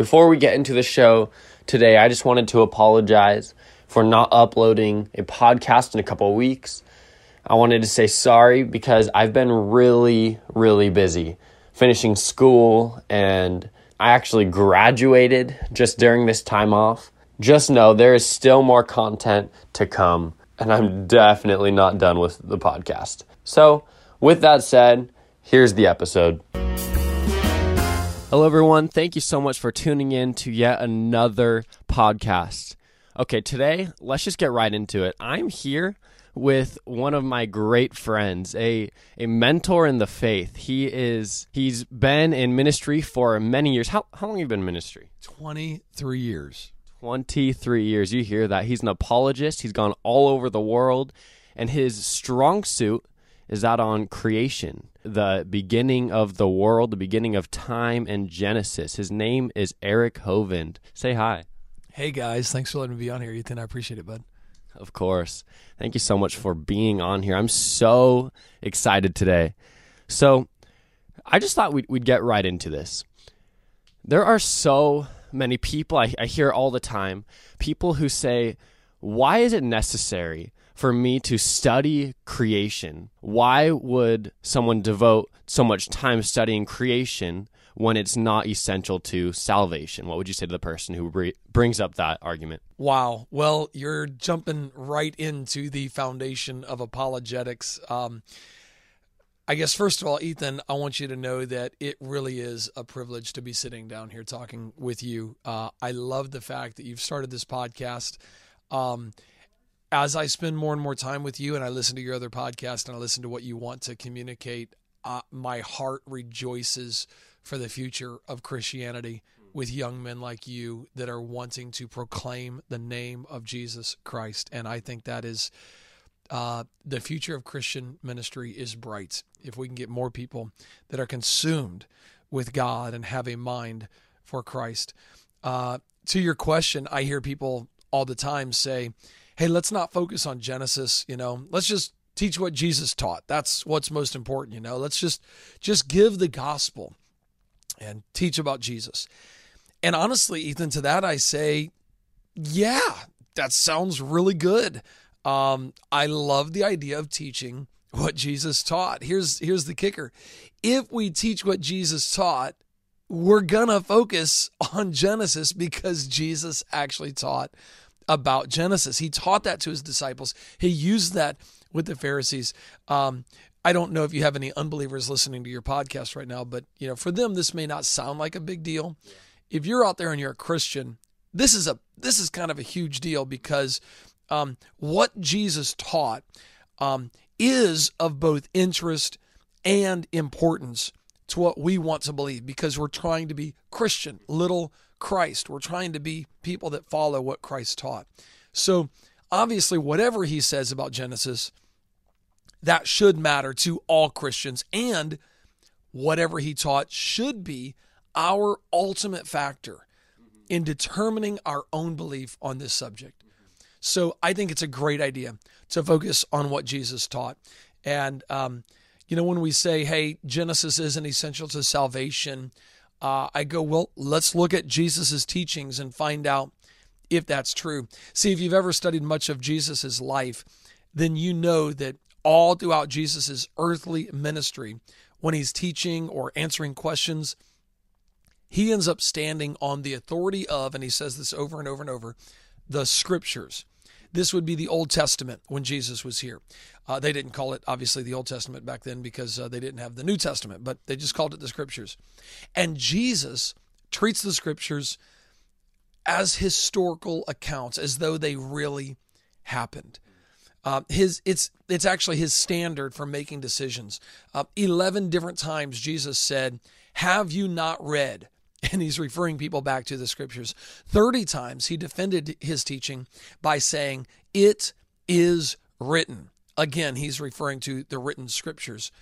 Before we get into the show today, I just wanted to apologize for not uploading a podcast in a couple of weeks. I wanted to say sorry because I've been really, really busy finishing school and I actually graduated just during this time off. Just know there is still more content to come, and I'm definitely not done with the podcast. So, with that said, here's the episode. Hello, everyone. Thank you so much for tuning in to yet another podcast. Okay, today, let's just get right into it. I'm here with one of my great friends, a a mentor in the faith. He is he's been in ministry for many years. How how long have you been in ministry? 23 years. 23 years. You hear that. He's an apologist. He's gone all over the world and his strong suit is that on creation, the beginning of the world, the beginning of time and Genesis. His name is Eric Hovind. Say hi. Hey guys, thanks for letting me be on here, Ethan. I appreciate it, bud. Of course. Thank you so much for being on here. I'm so excited today. So, I just thought we'd, we'd get right into this. There are so many people, I, I hear all the time, people who say, Why is it necessary for me to study creation? Why would someone devote so much time studying creation when it's not essential to salvation? What would you say to the person who re- brings up that argument? Wow. Well, you're jumping right into the foundation of apologetics. Um, I guess, first of all, Ethan, I want you to know that it really is a privilege to be sitting down here talking with you. Uh, I love the fact that you've started this podcast. Um, as I spend more and more time with you and I listen to your other podcast and I listen to what you want to communicate, uh, my heart rejoices for the future of Christianity with young men like you that are wanting to proclaim the name of Jesus Christ. And I think that is uh, the future of Christian ministry is bright. If we can get more people that are consumed with God and have a mind for Christ. Uh, to your question, I hear people all the time say, hey, let's not focus on Genesis, you know, let's just teach what Jesus taught. That's what's most important, you know. Let's just just give the gospel and teach about Jesus. And honestly, Ethan, to that I say, yeah, that sounds really good. Um, I love the idea of teaching what Jesus taught. Here's here's the kicker. If we teach what Jesus taught, we're gonna focus on Genesis because Jesus actually taught about Genesis. He taught that to his disciples. He used that with the Pharisees. Um, I don't know if you have any unbelievers listening to your podcast right now, but you know, for them this may not sound like a big deal. Yeah. If you're out there and you're a Christian, this is a this is kind of a huge deal because um, what Jesus taught um, is of both interest and importance to what we want to believe because we're trying to be Christian, little Christ. We're trying to be people that follow what Christ taught. So, obviously, whatever he says about Genesis, that should matter to all Christians. And whatever he taught should be our ultimate factor in determining our own belief on this subject. So I think it's a great idea to focus on what Jesus taught. And, um, you know, when we say, hey, Genesis isn't essential to salvation, uh, I go, well, let's look at Jesus's teachings and find out if that's true. See, if you've ever studied much of Jesus's life, then you know that all throughout Jesus's earthly ministry, when he's teaching or answering questions, he ends up standing on the authority of, and he says this over and over and over, the scriptures. This would be the Old Testament when Jesus was here. Uh, they didn't call it, obviously, the Old Testament back then because uh, they didn't have the New Testament, but they just called it the Scriptures. And Jesus treats the Scriptures as historical accounts, as though they really happened. Uh, his it's it's actually his standard for making decisions. Uh, Eleven different times Jesus said, "Have you not read?" and he's referring people back to the scriptures. 30 times he defended his teaching by saying, It is written. Again, he's referring to the written scriptures.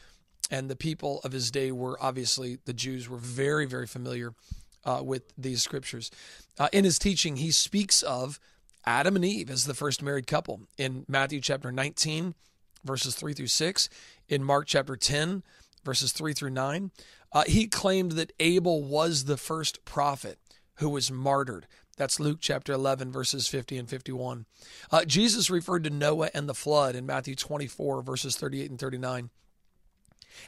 And the people of his day were obviously, the Jews were very, very familiar uh, with these scriptures. Uh, in his teaching, he speaks of Adam and Eve as the first married couple in Matthew chapter 19, verses 3 through 6, in Mark chapter 10, verses 3 through 9. Uh, he claimed that Abel was the first prophet who was martyred. That's Luke chapter 11, verses 50 and 51. Uh, Jesus referred to Noah and the flood in Matthew 24, verses 38 and 39.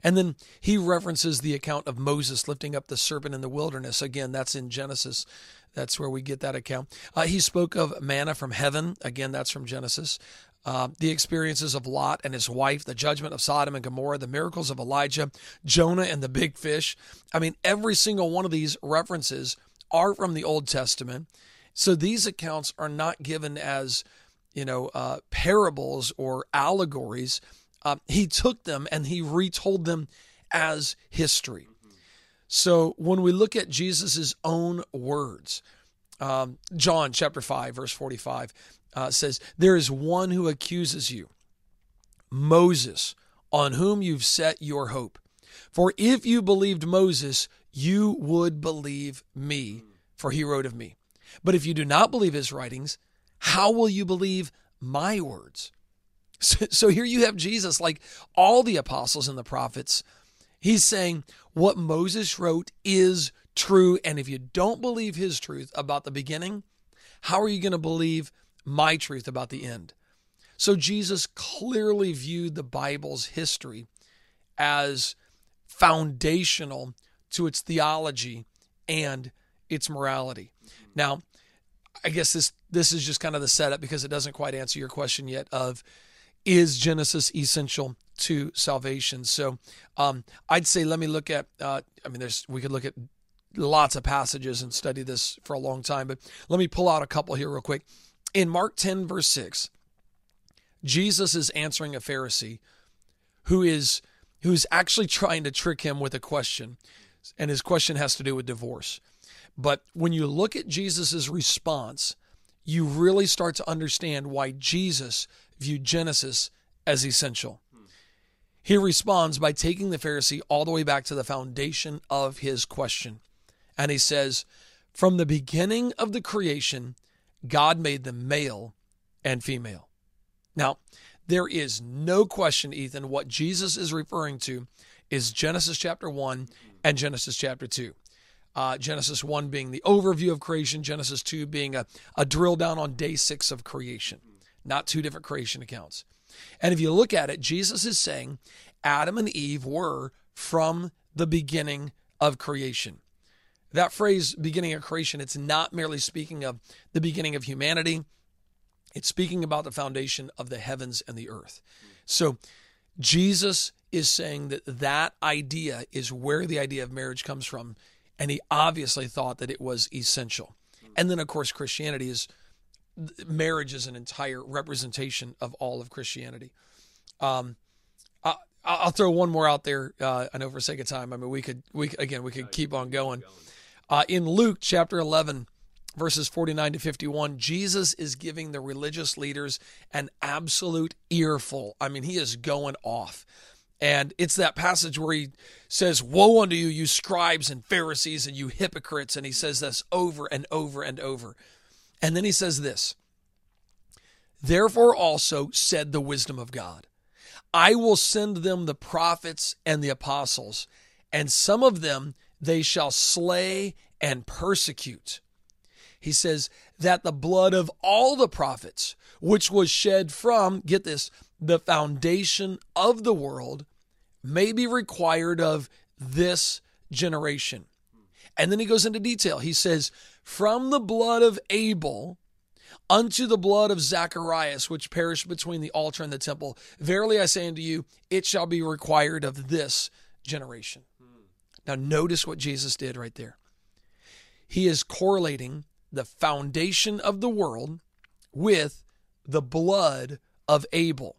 And then he references the account of Moses lifting up the serpent in the wilderness. Again, that's in Genesis. That's where we get that account. Uh, he spoke of manna from heaven. Again, that's from Genesis. Uh, the experiences of Lot and his wife, the judgment of Sodom and Gomorrah, the miracles of Elijah, Jonah and the big fish. I mean, every single one of these references are from the Old Testament. So these accounts are not given as, you know, uh, parables or allegories. Uh, he took them and he retold them as history. So when we look at Jesus' own words, um, John chapter 5, verse 45 uh, says, There is one who accuses you, Moses, on whom you've set your hope. For if you believed Moses, you would believe me, for he wrote of me. But if you do not believe his writings, how will you believe my words? So, so, here you have Jesus, like all the apostles and the prophets. He's saying what Moses wrote is true. And if you don't believe his truth about the beginning, how are you going to believe my truth about the end? So Jesus clearly viewed the Bible's history as foundational to its theology and its morality. Now, I guess this this is just kind of the setup because it doesn't quite answer your question yet of is Genesis essential to salvation? So um, I'd say let me look at. Uh, I mean, there's we could look at lots of passages and study this for a long time, but let me pull out a couple here real quick. In Mark 10 verse 6, Jesus is answering a Pharisee who is who's actually trying to trick him with a question, and his question has to do with divorce. But when you look at Jesus' response, you really start to understand why Jesus viewed Genesis as essential. He responds by taking the Pharisee all the way back to the foundation of his question. And he says, From the beginning of the creation, God made them male and female. Now, there is no question, Ethan, what Jesus is referring to is Genesis chapter 1 and Genesis chapter 2. Uh, Genesis 1 being the overview of creation, Genesis 2 being a, a drill down on day six of creation, not two different creation accounts. And if you look at it, Jesus is saying Adam and Eve were from the beginning of creation. That phrase, beginning of creation, it's not merely speaking of the beginning of humanity, it's speaking about the foundation of the heavens and the earth. So Jesus is saying that that idea is where the idea of marriage comes from. And he obviously thought that it was essential. And then, of course, Christianity is marriage is an entire representation of all of Christianity. Um, I, I'll throw one more out there. Uh, I know for sake of time. I mean, we could we again we could keep on going. Uh, in Luke chapter eleven, verses forty nine to fifty one, Jesus is giving the religious leaders an absolute earful. I mean, he is going off. And it's that passage where he says, Woe unto you, you scribes and Pharisees and you hypocrites. And he says this over and over and over. And then he says this Therefore also said the wisdom of God, I will send them the prophets and the apostles, and some of them they shall slay and persecute. He says that the blood of all the prophets, which was shed from, get this, the foundation of the world, may be required of this generation. And then he goes into detail. He says, From the blood of Abel unto the blood of Zacharias, which perished between the altar and the temple, verily I say unto you, it shall be required of this generation. Now, notice what Jesus did right there. He is correlating the foundation of the world with the blood of Abel.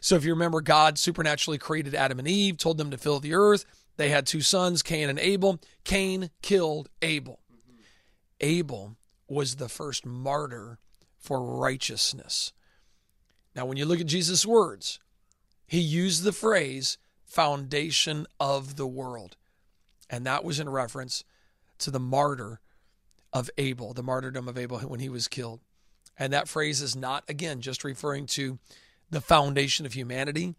So if you remember, God supernaturally created Adam and Eve, told them to fill the earth. They had two sons, Cain and Abel. Cain killed Abel. Abel was the first martyr for righteousness. Now, when you look at Jesus' words, he used the phrase foundation of the world. And that was in reference to the martyr of Abel, the martyrdom of Abel when he was killed. And that phrase is not, again, just referring to the foundation of humanity.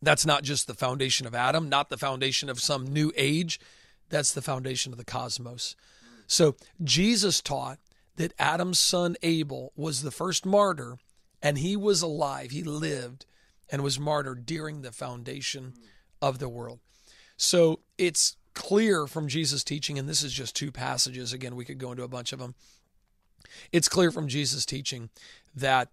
That's not just the foundation of Adam, not the foundation of some new age. That's the foundation of the cosmos. So Jesus taught that Adam's son Abel was the first martyr and he was alive. He lived and was martyred during the foundation of the world. So it's clear from Jesus' teaching, and this is just two passages. Again, we could go into a bunch of them. It's clear from Jesus' teaching that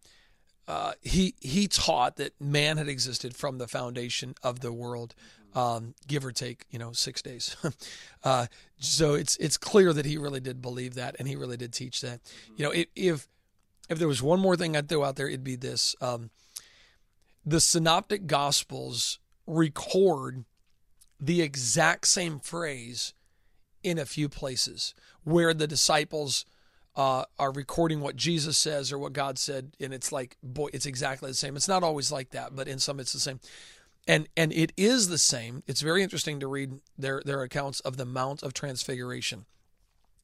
uh, he he taught that man had existed from the foundation of the world, um, give or take, you know, six days. uh, so it's it's clear that he really did believe that, and he really did teach that. You know, if if, if there was one more thing I'd throw out there, it'd be this: um, the Synoptic Gospels record the exact same phrase in a few places where the disciples uh, are recording what Jesus says or what God said, and it's like, boy, it's exactly the same. It's not always like that, but in some it's the same. And and it is the same. It's very interesting to read their their accounts of the Mount of Transfiguration,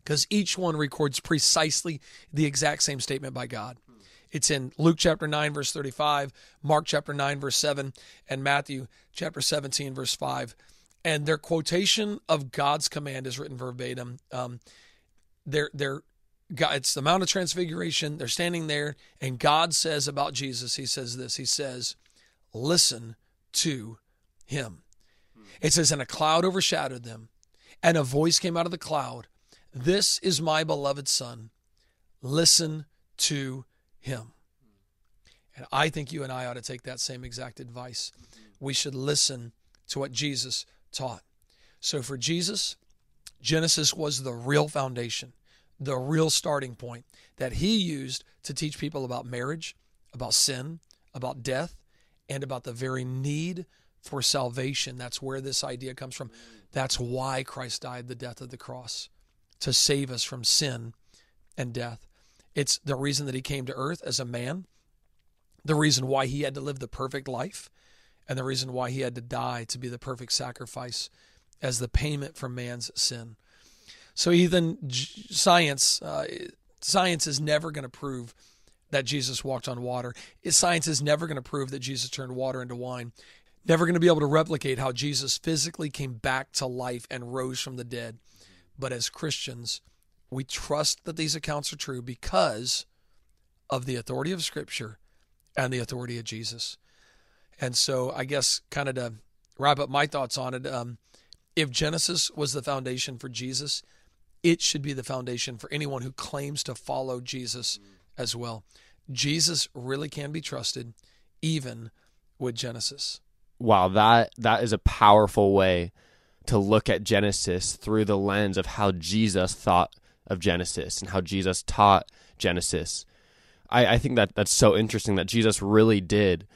because each one records precisely the exact same statement by God. It's in Luke chapter 9, verse 35, Mark chapter 9, verse 7, and Matthew chapter 17, verse 5. And their quotation of God's command is written verbatim. Um, they're, they're it's the Mount of Transfiguration. They're standing there, and God says about Jesus, He says this He says, Listen to Him. It says, And a cloud overshadowed them, and a voice came out of the cloud This is my beloved Son. Listen to Him. And I think you and I ought to take that same exact advice. We should listen to what Jesus taught. So for Jesus, Genesis was the real foundation the real starting point that he used to teach people about marriage, about sin, about death, and about the very need for salvation. That's where this idea comes from. That's why Christ died the death of the cross to save us from sin and death. It's the reason that he came to earth as a man, the reason why he had to live the perfect life, and the reason why he had to die to be the perfect sacrifice as the payment for man's sin. So Ethan, science, uh, science is never going to prove that Jesus walked on water. Science is never going to prove that Jesus turned water into wine. Never going to be able to replicate how Jesus physically came back to life and rose from the dead. But as Christians, we trust that these accounts are true because of the authority of Scripture and the authority of Jesus. And so, I guess, kind of to wrap up my thoughts on it, um, if Genesis was the foundation for Jesus, it should be the foundation for anyone who claims to follow Jesus as well. Jesus really can be trusted, even with Genesis. Wow, that that is a powerful way to look at Genesis through the lens of how Jesus thought of Genesis and how Jesus taught Genesis. I, I think that that's so interesting that Jesus really did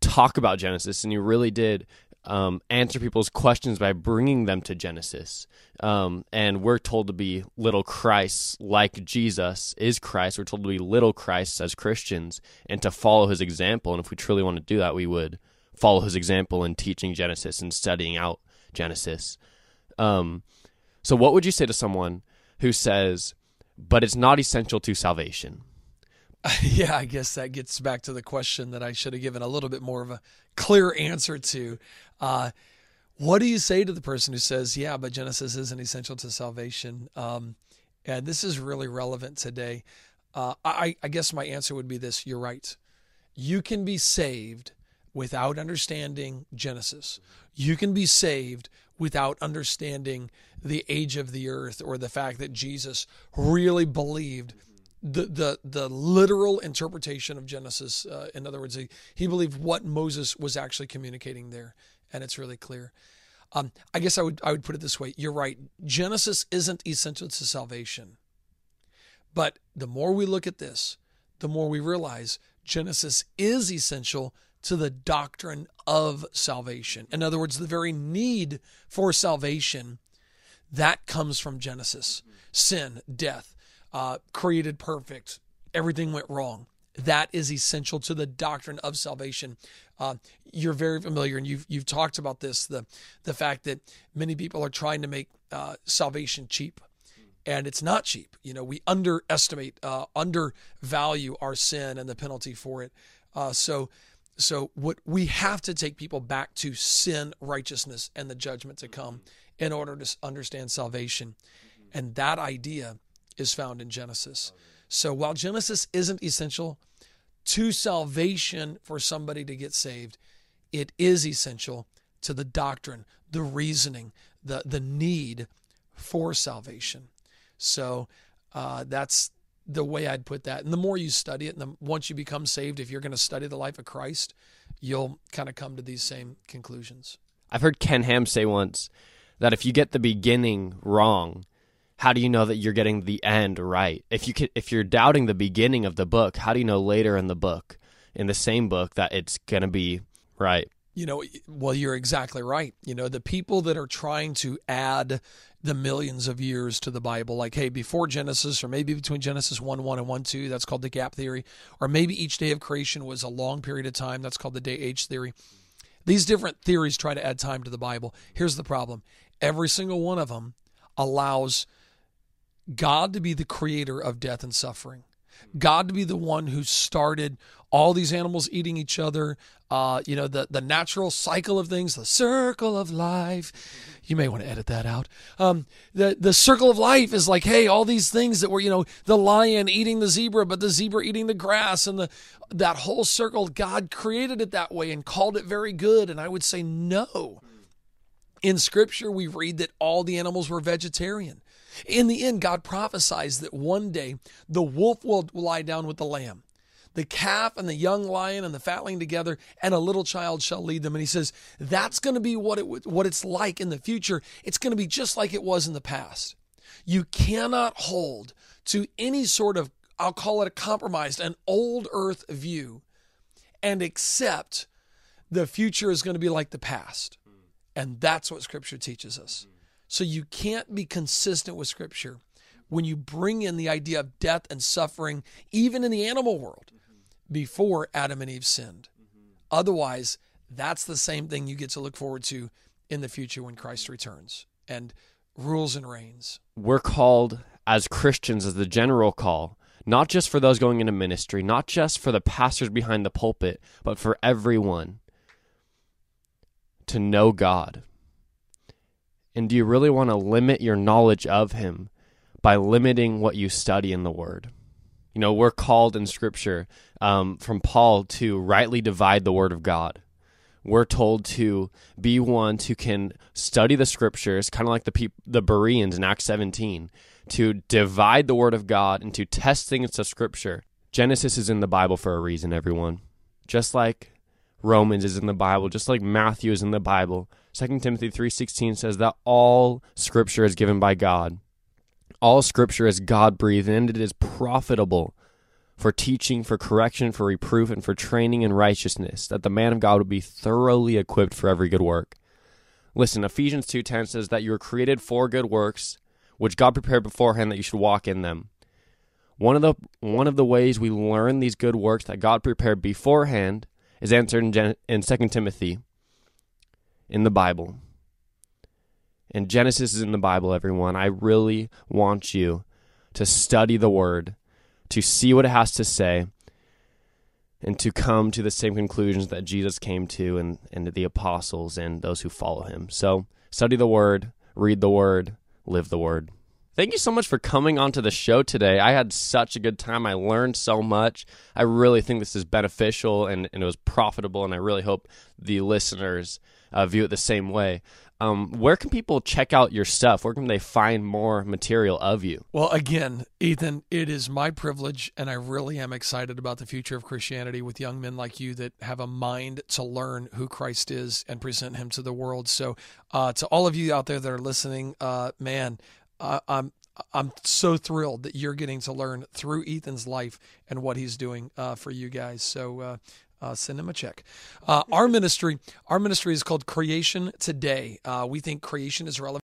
talk about Genesis and he really did um, answer people's questions by bringing them to Genesis. Um, and we're told to be little Christ like Jesus is Christ. We're told to be little Christ as Christians and to follow his example. And if we truly want to do that, we would follow his example in teaching Genesis and studying out Genesis. Um, so, what would you say to someone who says, but it's not essential to salvation? Yeah, I guess that gets back to the question that I should have given a little bit more of a clear answer to. Uh, what do you say to the person who says, "Yeah, but Genesis isn't essential to salvation"? Um, and this is really relevant today. Uh, I, I guess my answer would be this: You're right. You can be saved without understanding Genesis. You can be saved without understanding the age of the earth or the fact that Jesus really believed the the the literal interpretation of Genesis. Uh, in other words, he, he believed what Moses was actually communicating there, and it's really clear. Um, I guess I would I would put it this way. You're right. Genesis isn't essential to salvation, but the more we look at this, the more we realize Genesis is essential to the doctrine of salvation. In other words, the very need for salvation that comes from Genesis. Sin, death, uh, created perfect, everything went wrong. That is essential to the doctrine of salvation. Uh, you're very familiar, and you've you've talked about this the the fact that many people are trying to make uh, salvation cheap, and it's not cheap. You know, we underestimate, uh, undervalue our sin and the penalty for it. Uh, so, so what we have to take people back to sin, righteousness, and the judgment to come in order to understand salvation. And that idea is found in Genesis. So while Genesis isn't essential to salvation for somebody to get saved, it is essential to the doctrine, the reasoning, the the need for salvation. So uh, that's the way I'd put that. And the more you study it, and the once you become saved, if you're going to study the life of Christ, you'll kind of come to these same conclusions. I've heard Ken Ham say once that if you get the beginning wrong, how do you know that you're getting the end right? If you can, if you're doubting the beginning of the book, how do you know later in the book, in the same book, that it's going to be right? You know, well, you're exactly right. You know, the people that are trying to add the millions of years to the Bible, like, hey, before Genesis, or maybe between Genesis 1 1 and 1 2, that's called the gap theory, or maybe each day of creation was a long period of time, that's called the day age theory. These different theories try to add time to the Bible. Here's the problem every single one of them allows God to be the creator of death and suffering. God to be the one who started all these animals eating each other, uh, you know, the, the natural cycle of things, the circle of life. You may want to edit that out. Um, the, the circle of life is like, hey, all these things that were, you know, the lion eating the zebra, but the zebra eating the grass and the, that whole circle, God created it that way and called it very good. And I would say no. In scripture, we read that all the animals were vegetarian. In the end, God prophesies that one day the wolf will lie down with the lamb, the calf and the young lion and the fatling together, and a little child shall lead them. And he says that's going to be what it what it's like in the future. It's going to be just like it was in the past. You cannot hold to any sort of I'll call it a compromised, an old earth view, and accept the future is going to be like the past. And that's what Scripture teaches us. So you can't be consistent with Scripture when you bring in the idea of death and suffering, even in the animal world, before Adam and Eve sinned. Mm-hmm. Otherwise, that's the same thing you get to look forward to in the future when Christ mm-hmm. returns and rules and reigns. We're called as Christians, as the general call, not just for those going into ministry, not just for the pastors behind the pulpit, but for everyone to know God and do you really want to limit your knowledge of Him by limiting what you study in the Word? You know, we're called in Scripture um, from Paul to rightly divide the Word of God. We're told to be ones who can study the Scriptures, kind of like the the Bereans in Acts 17, to divide the Word of God and to test things of Scripture. Genesis is in the Bible for a reason, everyone. Just like Romans is in the Bible, just like Matthew is in the Bible. 2 Timothy 3:16 says that all scripture is given by God. All scripture is God-breathed and it is profitable for teaching, for correction, for reproof and for training in righteousness, that the man of God would be thoroughly equipped for every good work. Listen, Ephesians 2:10 says that you were created for good works, which God prepared beforehand that you should walk in them. One of the one of the ways we learn these good works that God prepared beforehand is answered in, Gen- in 2 Timothy in the Bible. And Genesis is in the Bible, everyone. I really want you to study the Word, to see what it has to say, and to come to the same conclusions that Jesus came to and, and the apostles and those who follow him. So study the Word, read the Word, live the Word. Thank you so much for coming onto the show today. I had such a good time. I learned so much. I really think this is beneficial and, and it was profitable, and I really hope the listeners uh, view it the same way. Um, where can people check out your stuff? Where can they find more material of you? Well, again, Ethan, it is my privilege, and I really am excited about the future of Christianity with young men like you that have a mind to learn who Christ is and present Him to the world. So, uh, to all of you out there that are listening, uh, man, I'm I'm so thrilled that you're getting to learn through Ethan's life and what he's doing uh, for you guys. So uh, uh, send him a check. Uh, our ministry, our ministry is called Creation Today. Uh, we think creation is relevant.